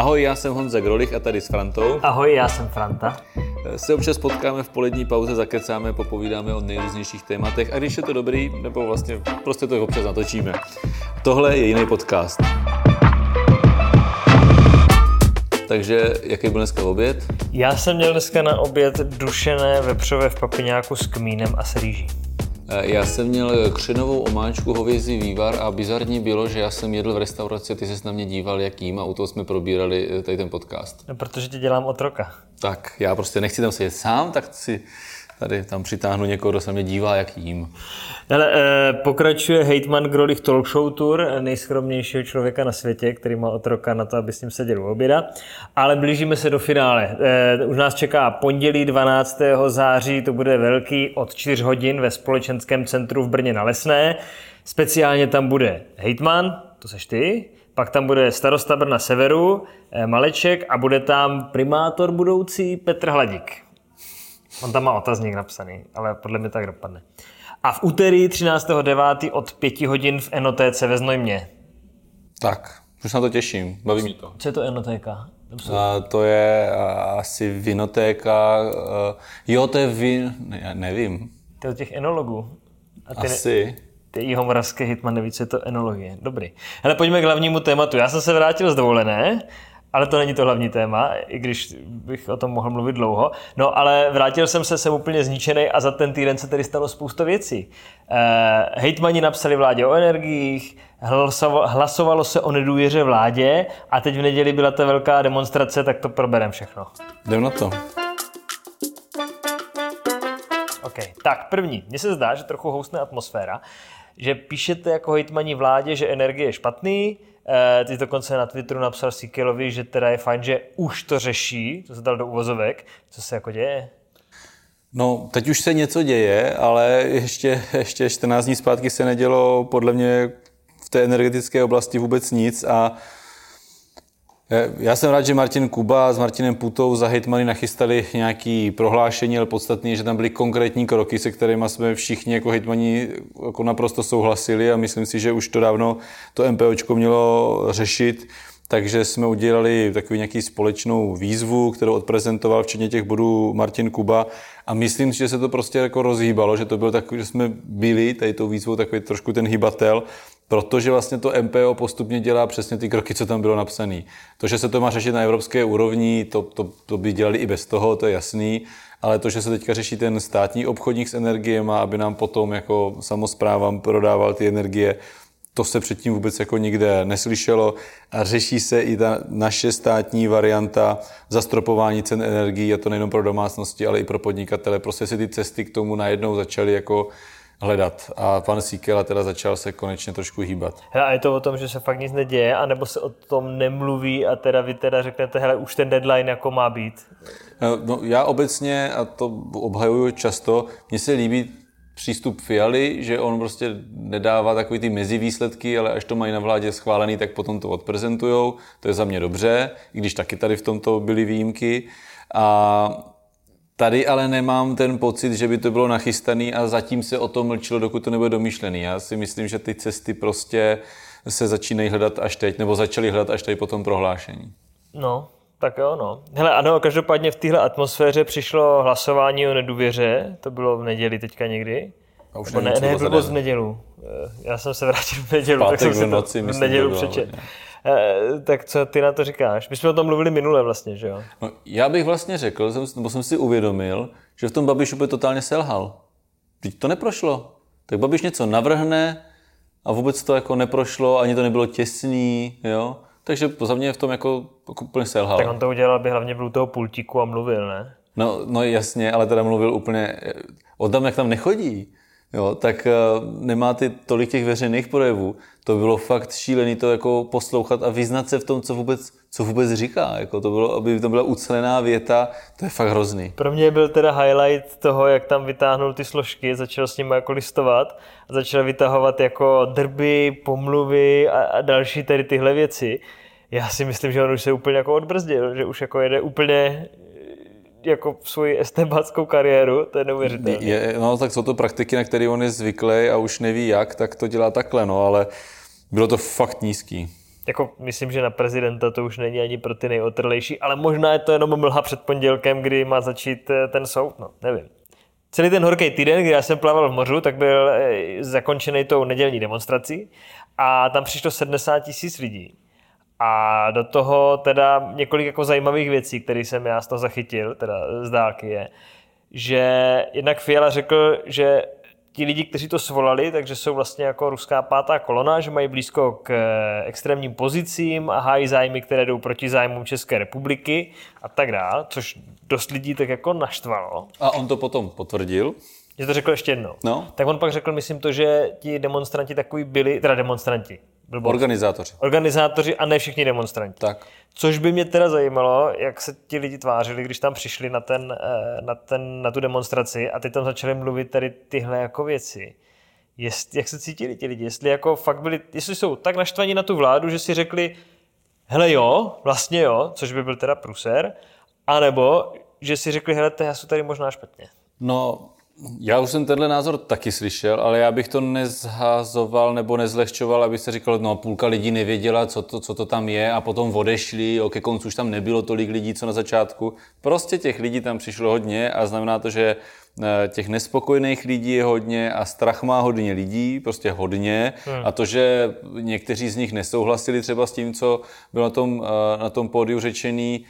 Ahoj, já jsem Honza Grolich a tady s Frantou. Ahoj, já jsem Franta. Se občas potkáme v polední pauze, zakecáme, popovídáme o nejrůznějších tématech a když je to dobrý, nebo vlastně prostě to občas natočíme. Tohle je jiný podcast. Takže jaký byl dneska oběd? Já jsem měl dneska na oběd dušené vepřové v papiňáku s kmínem a s rýží. Eh, já jsem měl křenovou omáčku, hovězí vývar a bizarní bylo, že já jsem jedl v restauraci, ty se na mě díval, jak jím a u toho jsme probírali eh, tady ten podcast. No, protože tě dělám otroka. Tak, já prostě nechci tam sedět sám, tak si tady tam přitáhnu někoho, kdo se mě dívá, jak jím. Ale, eh, pokračuje Hejtman Grolich Talk Show Tour, nejskromnějšího člověka na světě, který má otroka na to, aby s ním seděl u oběda. Ale blížíme se do finále. Eh, už nás čeká pondělí 12. září, to bude velký od 4 hodin ve společenském centru v Brně na Lesné. Speciálně tam bude Hejtman, to seš ty, pak tam bude starosta Brna Severu, eh, Maleček a bude tam primátor budoucí Petr Hladík. On tam má otazník napsaný, ale podle mě tak dopadne. A v úterý 13.9. od 5 hodin v Enotéce ve Znojmě. Tak, už na to těším, baví mě to. Co je to Enotéka? A to je a, asi vinotéka, a, jo, to je vin, ne, nevím. To je od těch enologů. A ty Asi. Ne, ty jihomoravské hitman neví, co je to enologie. Dobrý. Hele, pojďme k hlavnímu tématu. Já jsem se vrátil z dovolené, ale to není to hlavní téma, i když bych o tom mohl mluvit dlouho. No ale vrátil jsem se, jsem úplně zničený a za ten týden se tedy stalo spousta věcí. Eh, hejtmani napsali vládě o energiích, hlasovalo se o nedůvěře vládě a teď v neděli byla ta velká demonstrace, tak to proberem všechno. Jdem na to. OK, tak první. Mně se zdá, že trochu houstne atmosféra, že píšete jako hejtmani vládě, že energie je špatný, Eh, ty dokonce na Twitteru napsal Sikelovi, že teda je fajn, že už to řeší, to se dal do uvozovek. Co se jako děje? No, teď už se něco děje, ale ještě, ještě 14 dní zpátky se nedělo podle mě v té energetické oblasti vůbec nic a já jsem rád, že Martin Kuba s Martinem Putou za Hitmany nachystali nějaké prohlášení, ale podstatně, že tam byly konkrétní kroky, se kterými jsme všichni jako Hitmani jako naprosto souhlasili a myslím si, že už to dávno to MPOčko mělo řešit. Takže jsme udělali takový nějaký společnou výzvu, kterou odprezentoval včetně těch bodů Martin Kuba a myslím si, že se to prostě jako rozhýbalo, že to bylo takový, že jsme byli tady tou výzvou takový trošku ten hybatel protože vlastně to MPO postupně dělá přesně ty kroky, co tam bylo napsané. To, že se to má řešit na evropské úrovni, to, to, to by dělali i bez toho, to je jasný, ale to, že se teďka řeší ten státní obchodník s energiemi, aby nám potom jako samozprávám prodával ty energie, to se předtím vůbec jako nikde neslyšelo a řeší se i ta naše státní varianta zastropování cen energií, a to nejenom pro domácnosti, ale i pro podnikatele. Prostě si ty cesty k tomu najednou začaly jako hledat. A pan Síkela teda začal se konečně trošku hýbat. Hele, a je to o tom, že se fakt nic neděje, anebo se o tom nemluví a teda vy teda řeknete, hele, už ten deadline jako má být? No, no já obecně, a to obhajuju často, mně se líbí přístup Fialy, že on prostě nedává takový ty mezi výsledky, ale až to mají na vládě schválený, tak potom to odprezentujou. To je za mě dobře, i když taky tady v tomto byly výjimky. A Tady ale nemám ten pocit, že by to bylo nachystaný a zatím se o tom mlčilo, dokud to nebude domýšlený. Já si myslím, že ty cesty prostě se začínají hledat až teď, nebo začaly hledat až teď po tom prohlášení. No, tak jo, no. Hele, ano, každopádně v téhle atmosféře přišlo hlasování o nedůvěře, to bylo v neděli teďka někdy. A už ne, ne, bylo v nedělu. Já jsem se vrátil v nedělu, Pátek tak jsem v noci, to myslím, v nedělu přečet. Eh, tak co ty na to říkáš? My jsme o tom mluvili minule vlastně, že jo? No, já bych vlastně řekl, jsem, nebo jsem si uvědomil, že v tom Babiš úplně totálně selhal. Teď to neprošlo. Tak Babiš něco navrhne a vůbec to jako neprošlo, ani to nebylo těsný, jo? Takže za mě v tom jako, jako úplně selhal. Tak on to udělal, aby hlavně byl u toho pultíku a mluvil, ne? No, no jasně, ale teda mluvil úplně, od jak tam nechodí jo, tak uh, nemá ty tolik těch veřejných projevů. To bylo fakt šílený to jako poslouchat a vyznat se v tom, co vůbec, co vůbec říká. Jako to bylo, aby to byla ucelená věta, to je fakt hrozný. Pro mě byl teda highlight toho, jak tam vytáhnul ty složky, začal s nimi jako listovat a začal vytahovat jako drby, pomluvy a, a další tady tyhle věci. Já si myslím, že on už se úplně jako odbrzdil, že už jako jede úplně jako svoji estebáckou kariéru, to je neuvěřitelné. Je, no tak jsou to praktiky, na které on je zvyklý a už neví jak, tak to dělá takhle, no ale bylo to fakt nízký. Jako myslím, že na prezidenta to už není ani pro ty nejotrlejší, ale možná je to jenom mlha před pondělkem, kdy má začít eh, ten soud, no, nevím. Celý ten horký týden, kdy já jsem plaval v mořu, tak byl eh, zakončený tou nedělní demonstrací a tam přišlo 70 tisíc lidí. A do toho teda několik jako zajímavých věcí, které jsem já z toho zachytil, teda z dálky je, že jednak Fiala řekl, že ti lidi, kteří to svolali, takže jsou vlastně jako ruská pátá kolona, že mají blízko k eh, extrémním pozicím a hájí zájmy, které jdou proti zájmům České republiky a tak dále, což dost lidí tak jako naštvalo. A on to potom potvrdil. Že to řekl ještě jednou. No. Tak on pak řekl, myslím to, že ti demonstranti takový byli, teda demonstranti, Blbost. Organizátoři. Organizátoři a ne všichni demonstranti. Tak. Což by mě teda zajímalo, jak se ti lidi tvářili, když tam přišli na, ten, eh, na, ten, na tu demonstraci a ty tam začali mluvit tady tyhle jako věci. Jest, jak se cítili ti lidi? Jestli jako fakt byli, jestli jsou tak naštvaní na tu vládu, že si řekli, hele jo, vlastně jo, což by byl teda pruser, anebo že si řekli, hele, já jsou tady možná špatně. No, já už jsem tenhle názor taky slyšel, ale já bych to nezhazoval nebo nezlehčoval, aby se říkal, no půlka lidí nevěděla, co to, co to tam je a potom odešli, jo, ke koncu už tam nebylo tolik lidí, co na začátku. Prostě těch lidí tam přišlo hodně a znamená to, že eh, těch nespokojených lidí je hodně a strach má hodně lidí, prostě hodně. Hmm. A to, že někteří z nich nesouhlasili třeba s tím, co bylo na tom, eh, na tom pódiu řečený,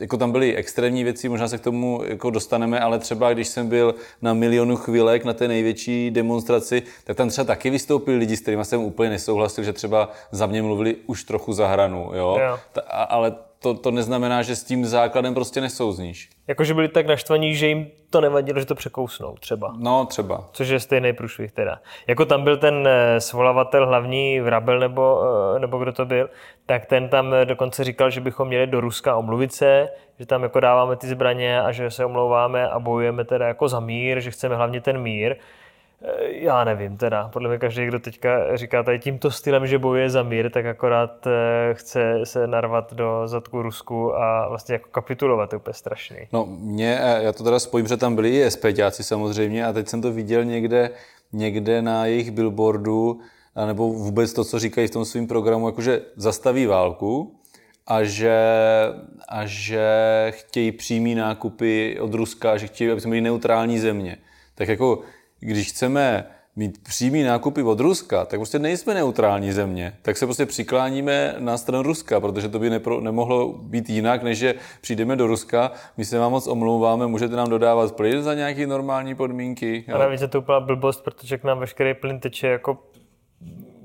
jako tam byly extrémní věci, možná se k tomu jako dostaneme, ale třeba když jsem byl na milionu chvílek na té největší demonstraci, tak tam třeba taky vystoupili lidi, s kterými jsem úplně nesouhlasil, že třeba za mě mluvili už trochu za hranu, jo? jo. Ta, ale to, to neznamená, že s tím základem prostě nesouzníš. Jakože byli tak naštvaní, že jim to nevadilo, že to překousnou třeba. No, třeba. Což je stejný průšvih teda. Jako tam byl ten eh, svolavatel hlavní Vrabel nebo, eh, nebo kdo to byl, tak ten tam dokonce říkal, že bychom měli do Ruska omluvit se, že tam jako dáváme ty zbraně a že se omlouváme a bojujeme teda jako za mír, že chceme hlavně ten mír. Eh, já nevím teda, podle mě každý, kdo teďka říká tady tímto stylem, že bojuje za mír, tak akorát eh, chce se narvat do zadku Rusku a vlastně jako kapitulovat, je úplně strašný. No mě, já to teda spojím, že tam byli i SPťáci samozřejmě a teď jsem to viděl někde, někde na jejich billboardu, nebo vůbec to, co říkají v tom svém programu, jakože zastaví válku, a že, a že chtějí přímý nákupy od Ruska, že chtějí, aby jsme byli neutrální země. Tak jako když chceme mít přímý nákupy od Ruska, tak prostě nejsme neutrální země. Tak se prostě přikláníme na stranu Ruska, protože to by nepro, nemohlo být jinak, než že přijdeme do Ruska, my se vám moc omlouváme, můžete nám dodávat plyn za nějaké normální podmínky. Jo? A navíc je to úplná blbost, protože k nám veškerý plyn teče jako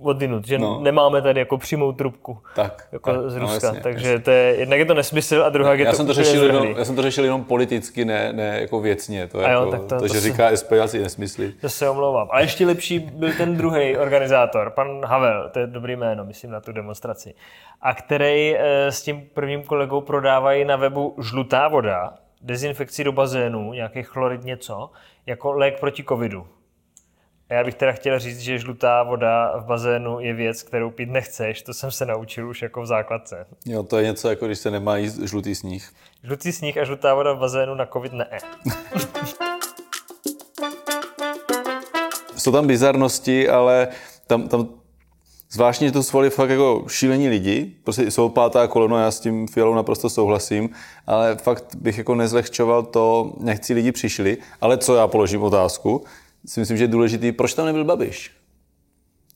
odinut, že no. nemáme tady jako přímou trubku tak, jako tak, z no, Ruska, no, jasně, takže jasně. to je, jednak je to nesmysl a druhá je já to, jsem to řešil jenom, Já jsem to řešil jenom politicky, ne, ne jako věcně, to, je jo, jako, tak to, to, že to říká SP asi nesmysly. To se omlouvám. A ještě lepší byl ten druhý organizátor, pan Havel, to je dobrý jméno, myslím, na tu demonstraci, a který e, s tím prvním kolegou prodávají na webu žlutá voda, dezinfekci do bazénu, nějaký chlorid něco, jako lék proti covidu. A já bych teda chtěl říct, že žlutá voda v bazénu je věc, kterou pít nechceš. To jsem se naučil už jako v základce. Jo, to je něco jako když se nemá jíst žlutý sníh. Žlutý sníh a žlutá voda v bazénu na covid ne. Jsou tam bizarnosti, ale tam, tam Zvláštně, že to svolili fakt jako šílení lidi, prostě jsou pátá kolona, já s tím Fialou naprosto souhlasím, ale fakt bych jako nezlehčoval to, jak ti lidi přišli, ale co já položím otázku, si myslím, že je důležitý, proč tam nebyl Babiš?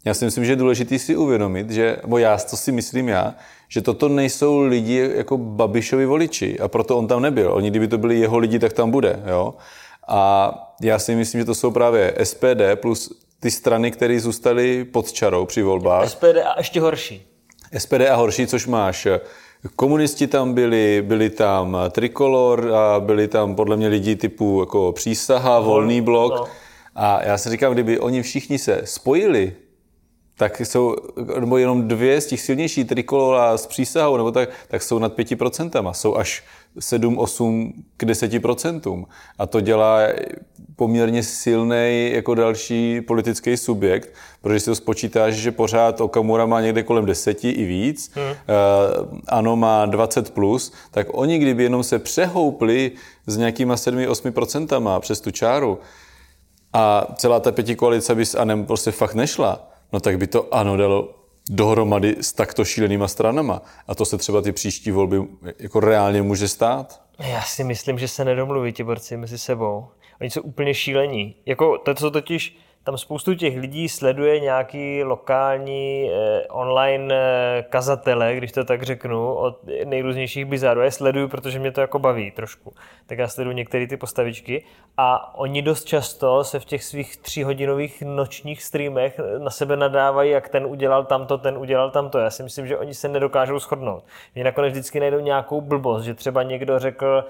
Já si myslím, že je důležité si uvědomit, že, nebo já, to si myslím já, že toto nejsou lidi jako Babišovi voliči a proto on tam nebyl. Oni, kdyby to byli jeho lidi, tak tam bude. Jo? A já si myslím, že to jsou právě SPD plus ty strany, které zůstaly pod čarou při volbách. SPD a ještě horší. SPD a horší, což máš Komunisti tam byli, byli tam Trikolor a byli tam podle mě lidi typu jako Přísaha, Volný blok. No a já si říkám, kdyby oni všichni se spojili, tak jsou, nebo jenom dvě z těch silnější trikolora s přísahou, nebo tak, tak jsou nad 5%, jsou až 7-8 k 10%. A to dělá poměrně silný jako další politický subjekt, protože si to spočítáš, že pořád Okamura má někde kolem 10 i víc, hmm. uh, ANO má 20 plus, tak oni kdyby jenom se přehoupli s nějakýma 7-8% přes tu čáru, a celá ta pěti koalice by s Anem prostě fakt nešla, no tak by to ano dalo dohromady s takto šílenýma stranama. A to se třeba ty příští volby jako reálně může stát. Já si myslím, že se nedomluví ti borci mezi sebou. Oni jsou úplně šílení. Jako to, co totiž tam spoustu těch lidí sleduje nějaký lokální eh, online eh, kazatele, když to tak řeknu, od nejrůznějších bizarů. Já sleduju, protože mě to jako baví trošku. Tak já sleduju některé ty postavičky a oni dost často se v těch svých tříhodinových nočních streamech na sebe nadávají, jak ten udělal tamto, ten udělal tamto. Já si myslím, že oni se nedokážou shodnout. Mě nakonec vždycky najdou nějakou blbost, že třeba někdo řekl,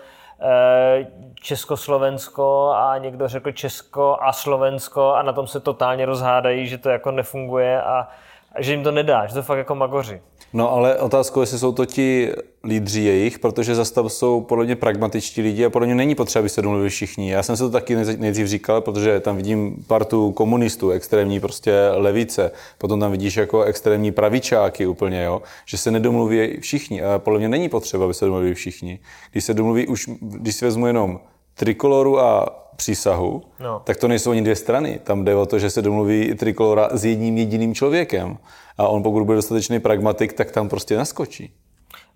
Československo a někdo řekl Česko a Slovensko a na tom se totálně rozhádají, že to jako nefunguje a, a že jim to nedá, že to fakt jako magoři. No ale otázkou, jestli jsou to ti lídři jejich, protože zase tam jsou podle mě pragmatičtí lidi a podle mě není potřeba, aby se domluvili všichni. Já jsem se to taky nejdřív říkal, protože tam vidím partu komunistů, extrémní prostě levice, potom tam vidíš jako extrémní pravičáky úplně, jo? že se nedomluví všichni. A podle mě není potřeba, aby se domluvili všichni. Když se domluví už, když si vezmu jenom trikoloru a přísahu, no. tak to nejsou ani dvě strany. Tam jde o to, že se domluví trikolora s jedním jediným člověkem. A on pokud bude dostatečný pragmatik, tak tam prostě naskočí.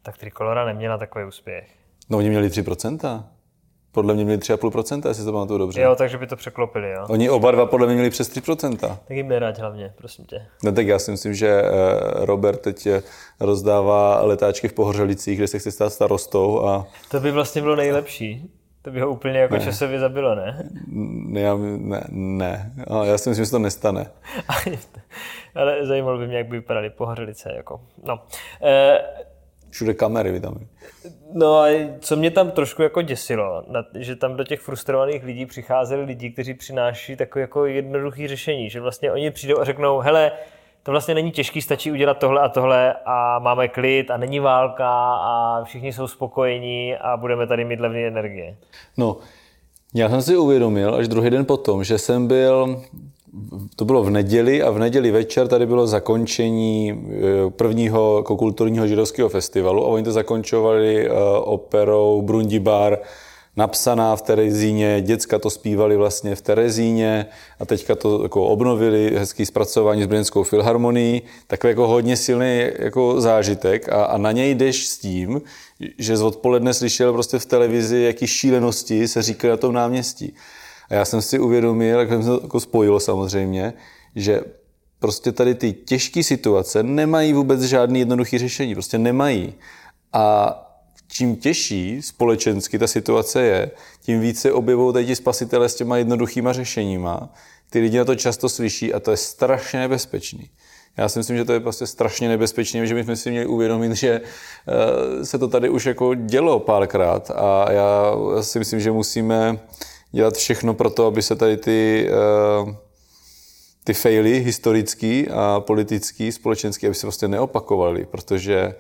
Tak trikolora neměla takový úspěch. No oni měli 3%. Podle mě měli 3,5%, jestli to pamatuju dobře. Jo, takže by to překlopili, jo. Oni oba dva podle mě měli přes 3%. Tak jim nerať hlavně, prosím tě. No tak já si myslím, že eh, Robert teď eh, rozdává letáčky v Pohořelicích, kde se chce stát starostou a... To by vlastně bylo nejlepší. To by ho úplně jako ne. časově zabilo, ne? Ne, já, ne, ne. A já si myslím, že to nestane. Ale zajímalo by mě, jak by vypadaly pohořelice. Jako. No. E, Všude kamery tam. No a co mě tam trošku jako děsilo, že tam do těch frustrovaných lidí přicházeli lidi, kteří přináší takové jako jednoduché řešení, že vlastně oni přijdou a řeknou, hele, to vlastně není těžký, stačí udělat tohle a tohle a máme klid a není válka a všichni jsou spokojení a budeme tady mít levné energie. No, já jsem si uvědomil až druhý den potom, že jsem byl, to bylo v neděli a v neděli večer tady bylo zakončení eh, prvního jako kulturního židovského festivalu a oni to zakončovali eh, operou Brundibar napsaná v Terezíně, děcka to zpívali vlastně v Terezíně a teďka to jako obnovili, hezký zpracování s Brněnskou filharmonií, takový jako hodně silný jako zážitek a, a na něj jdeš s tím, že z odpoledne slyšel prostě v televizi, jaký šílenosti se říkají na tom náměstí. A já jsem si uvědomil, jak jsem se to jako spojil samozřejmě, že prostě tady ty těžké situace nemají vůbec žádný jednoduchý řešení, prostě nemají. A čím těžší společensky ta situace je, tím více objevují tady ti spasitele s těma jednoduchýma řešeníma. Ty lidi na to často slyší a to je strašně nebezpečný. Já si myslím, že to je prostě strašně nebezpečné, že jsme si měli uvědomit, že eh, se to tady už jako dělo párkrát a já si myslím, že musíme dělat všechno pro to, aby se tady ty, eh, ty faily historický a politický, společenský, aby se prostě neopakovaly, protože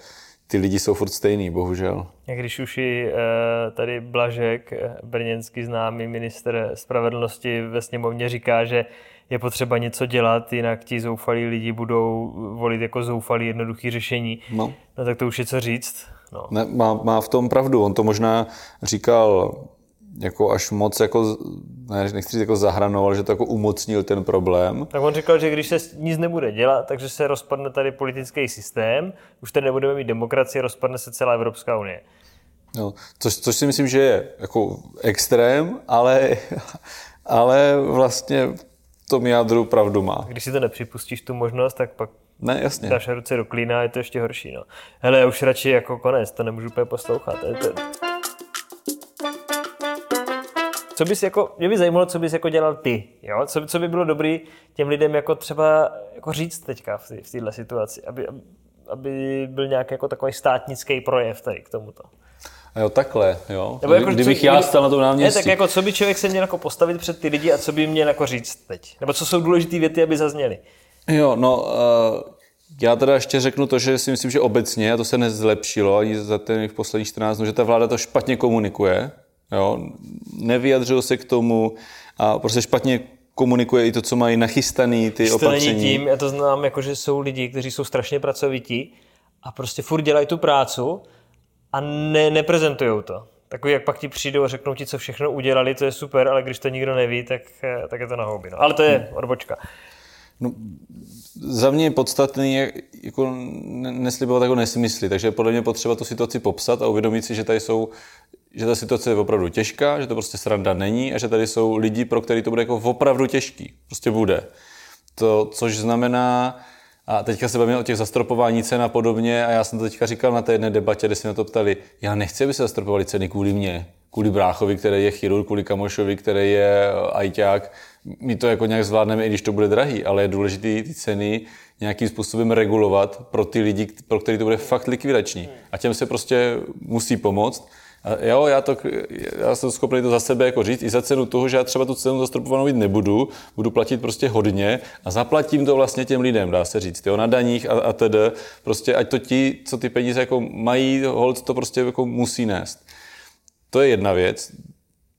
ty lidi jsou furt stejný, bohužel. Jak když už i eh, tady Blažek, eh, brněnský známý minister spravedlnosti ve sněmovně říká, že je potřeba něco dělat, jinak ti zoufalí lidi budou volit jako zoufalý jednoduchý řešení. No. no tak to už je co říct. No. Ne, má, má v tom pravdu. On to možná říkal jako až moc jako, ne, nechci říct jako zahranoval, že to jako umocnil ten problém. Tak on říkal, že když se nic nebude dělat, takže se rozpadne tady politický systém, už tady nebudeme mít demokracii, rozpadne se celá Evropská unie. No, což, což si myslím, že je jako extrém, ale, ale vlastně v tom jádru pravdu má. Když si to nepřipustíš, tu možnost, tak pak ne, jasně. dáš ruce do klína a je to ještě horší. No. Hele, už radši jako konec, to nemůžu úplně poslouchat. Je to... Co bys jako, mě by zajímalo, co bys jako dělal ty, jo? Co, co by bylo dobrý těm lidem jako třeba jako říct teďka v, v této situaci, aby, aby byl nějaký jako takový státnický projev tady k tomuto. A jo, takhle, jo. Nebo jako, Kdybych co, já stal na tom náměstí. Ne, tak jako co by člověk se měl jako postavit před ty lidi a co by měl jako říct teď? Nebo co jsou důležité věty, aby zazněly? Jo, no, uh, já teda ještě řeknu to, že si myslím, že obecně, a to se nezlepšilo ani za těch posledních 14 dnů, že ta vláda to špatně komunikuje, Jo? Nevyjadřují se k tomu a prostě špatně komunikuje i to, co mají nachystaný ty to opatření. není tím, já to znám, jako, že jsou lidi, kteří jsou strašně pracovití a prostě furt dělají tu prácu a ne, neprezentují to. Takový, jak pak ti přijdou a řeknou ti, co všechno udělali, to je super, ale když to nikdo neví, tak, tak je to na houby. No. Ale to je odbočka. No, za mě je podstatný jako neslibovat jako nesmysly, takže podle mě potřeba tu situaci popsat a uvědomit si, že tady jsou že ta situace je opravdu těžká, že to prostě sranda není a že tady jsou lidi, pro který to bude jako opravdu těžký. Prostě bude. To, což znamená, a teďka se bavíme o těch zastropování cen a podobně a já jsem to teďka říkal na té jedné debatě, kde se na to ptali, já nechci, aby se zastropovali ceny kvůli mně, kvůli bráchovi, který je chirurg, kvůli kamošovi, který je ajťák. My to jako nějak zvládneme, i když to bude drahý, ale je důležité ty ceny nějakým způsobem regulovat pro ty lidi, pro který to bude fakt likvidační. A těm se prostě musí pomoct. A jo, já, to, já jsem schopný to za sebe jako říct i za cenu toho, že já třeba tu cenu zastropovanou mít nebudu, budu platit prostě hodně a zaplatím to vlastně těm lidem, dá se říct, jo, na daních a, a tedy, prostě ať to ti, co ty peníze jako mají, hold to prostě jako musí nést. To je jedna věc.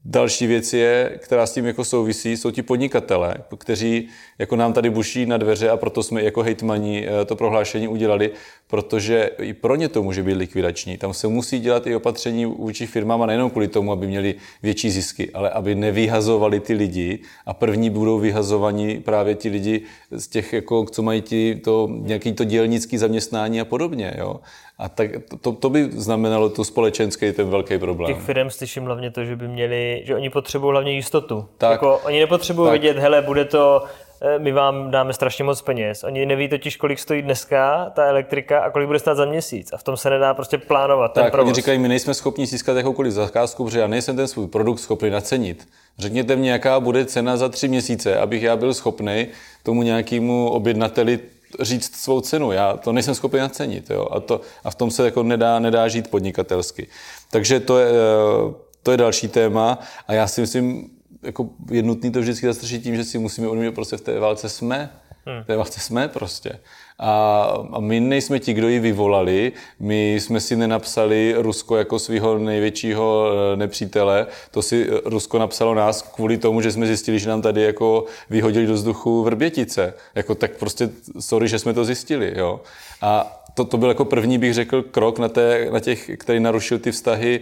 Další věc je, která s tím jako souvisí, jsou ti podnikatele, kteří jako nám tady buší na dveře a proto jsme jako hejtmani eh, to prohlášení udělali, protože i pro ně to může být likvidační. Tam se musí dělat i opatření vůči firmám a nejenom kvůli tomu, aby měli větší zisky, ale aby nevyhazovali ty lidi a první budou vyhazovaní právě ti lidi z těch, jako, co mají ti to, nějaký to dělnický zaměstnání a podobně. Jo? A tak to, to by znamenalo tu společenský ten velký problém. Těch firm slyším hlavně to, že by měli, že oni potřebují hlavně jistotu. Tak, jako, oni nepotřebují vidět, hele, bude to Eh, my vám dáme strašně moc peněz. Oni neví totiž, kolik stojí dneska ta elektrika a kolik bude stát za měsíc. A v tom se nedá prostě plánovat. Tak, ten oni říkají, my nejsme schopni získat jakoukoliv zakázku, protože já nejsem ten svůj produkt schopný nacenit. Řekněte mi, jaká bude cena za tři měsíce, abych já byl schopný tomu nějakému objednateli říct svou cenu. Já to nejsem schopný nacenit. Jo? A, to, a v tom se jako nedá, nedá žít podnikatelsky. Takže to je, eh, to je další téma a já si myslím, jako je nutný to vždycky zastršit tím, že si musíme uvědomit, prostě v té válce jsme. Hmm. V té válce jsme prostě. A, a my nejsme ti, kdo ji vyvolali, my jsme si nenapsali Rusko jako svého největšího eh, nepřítele, to si Rusko napsalo nás kvůli tomu, že jsme zjistili, že nám tady jako vyhodili do vzduchu vrbětice. Jako tak prostě sorry, že jsme to zjistili, jo. A to, to byl jako první, bych řekl, krok na, té, na těch, který narušil ty vztahy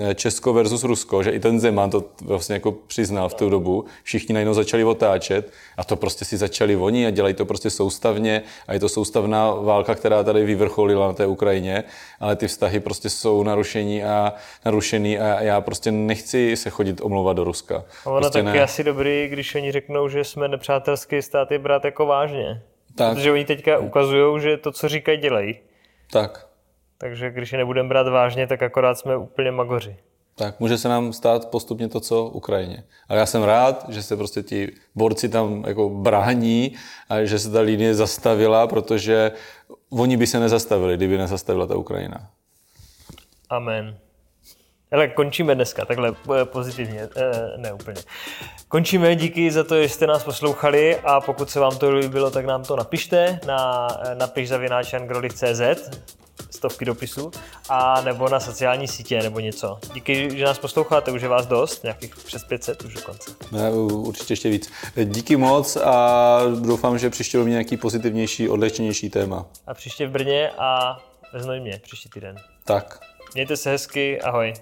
eh, Česko versus Rusko, že i ten Zeman to vlastně jako přiznal v tu dobu. Všichni najednou začali otáčet a to prostě si začali oni a dělají to prostě soustavně a je to soustavná válka, která tady vyvrcholila na té Ukrajině, ale ty vztahy prostě jsou narušení a narušený a já prostě nechci se chodit omlouvat do Ruska. Ono prostě taky ne. asi dobrý, když oni řeknou, že jsme nepřátelský stát, je brát jako vážně. Tak. Protože oni teďka ukazují, že to, co říkají, dělají. Tak. Takže když je nebudeme brát vážně, tak akorát jsme úplně magoři. Tak může se nám stát postupně to, co Ukrajině. Ale já jsem rád, že se prostě ti borci tam jako brání a že se ta linie zastavila, protože oni by se nezastavili, kdyby nezastavila ta Ukrajina. Amen. Ale končíme dneska, takhle eh, pozitivně, eh, ne úplně. Končíme, díky za to, že jste nás poslouchali a pokud se vám to líbilo, tak nám to napište na eh, napiš stovky dopisů, a nebo na sociální sítě nebo něco. Díky, že nás posloucháte, už je vás dost, nějakých přes 500 už dokonce. Ne, určitě ještě víc. Díky moc a doufám, že příště bude nějaký pozitivnější, odlehčenější téma. A příště v Brně a ve Znojmě příští týden. Tak. Mějte se hezky, ahoj.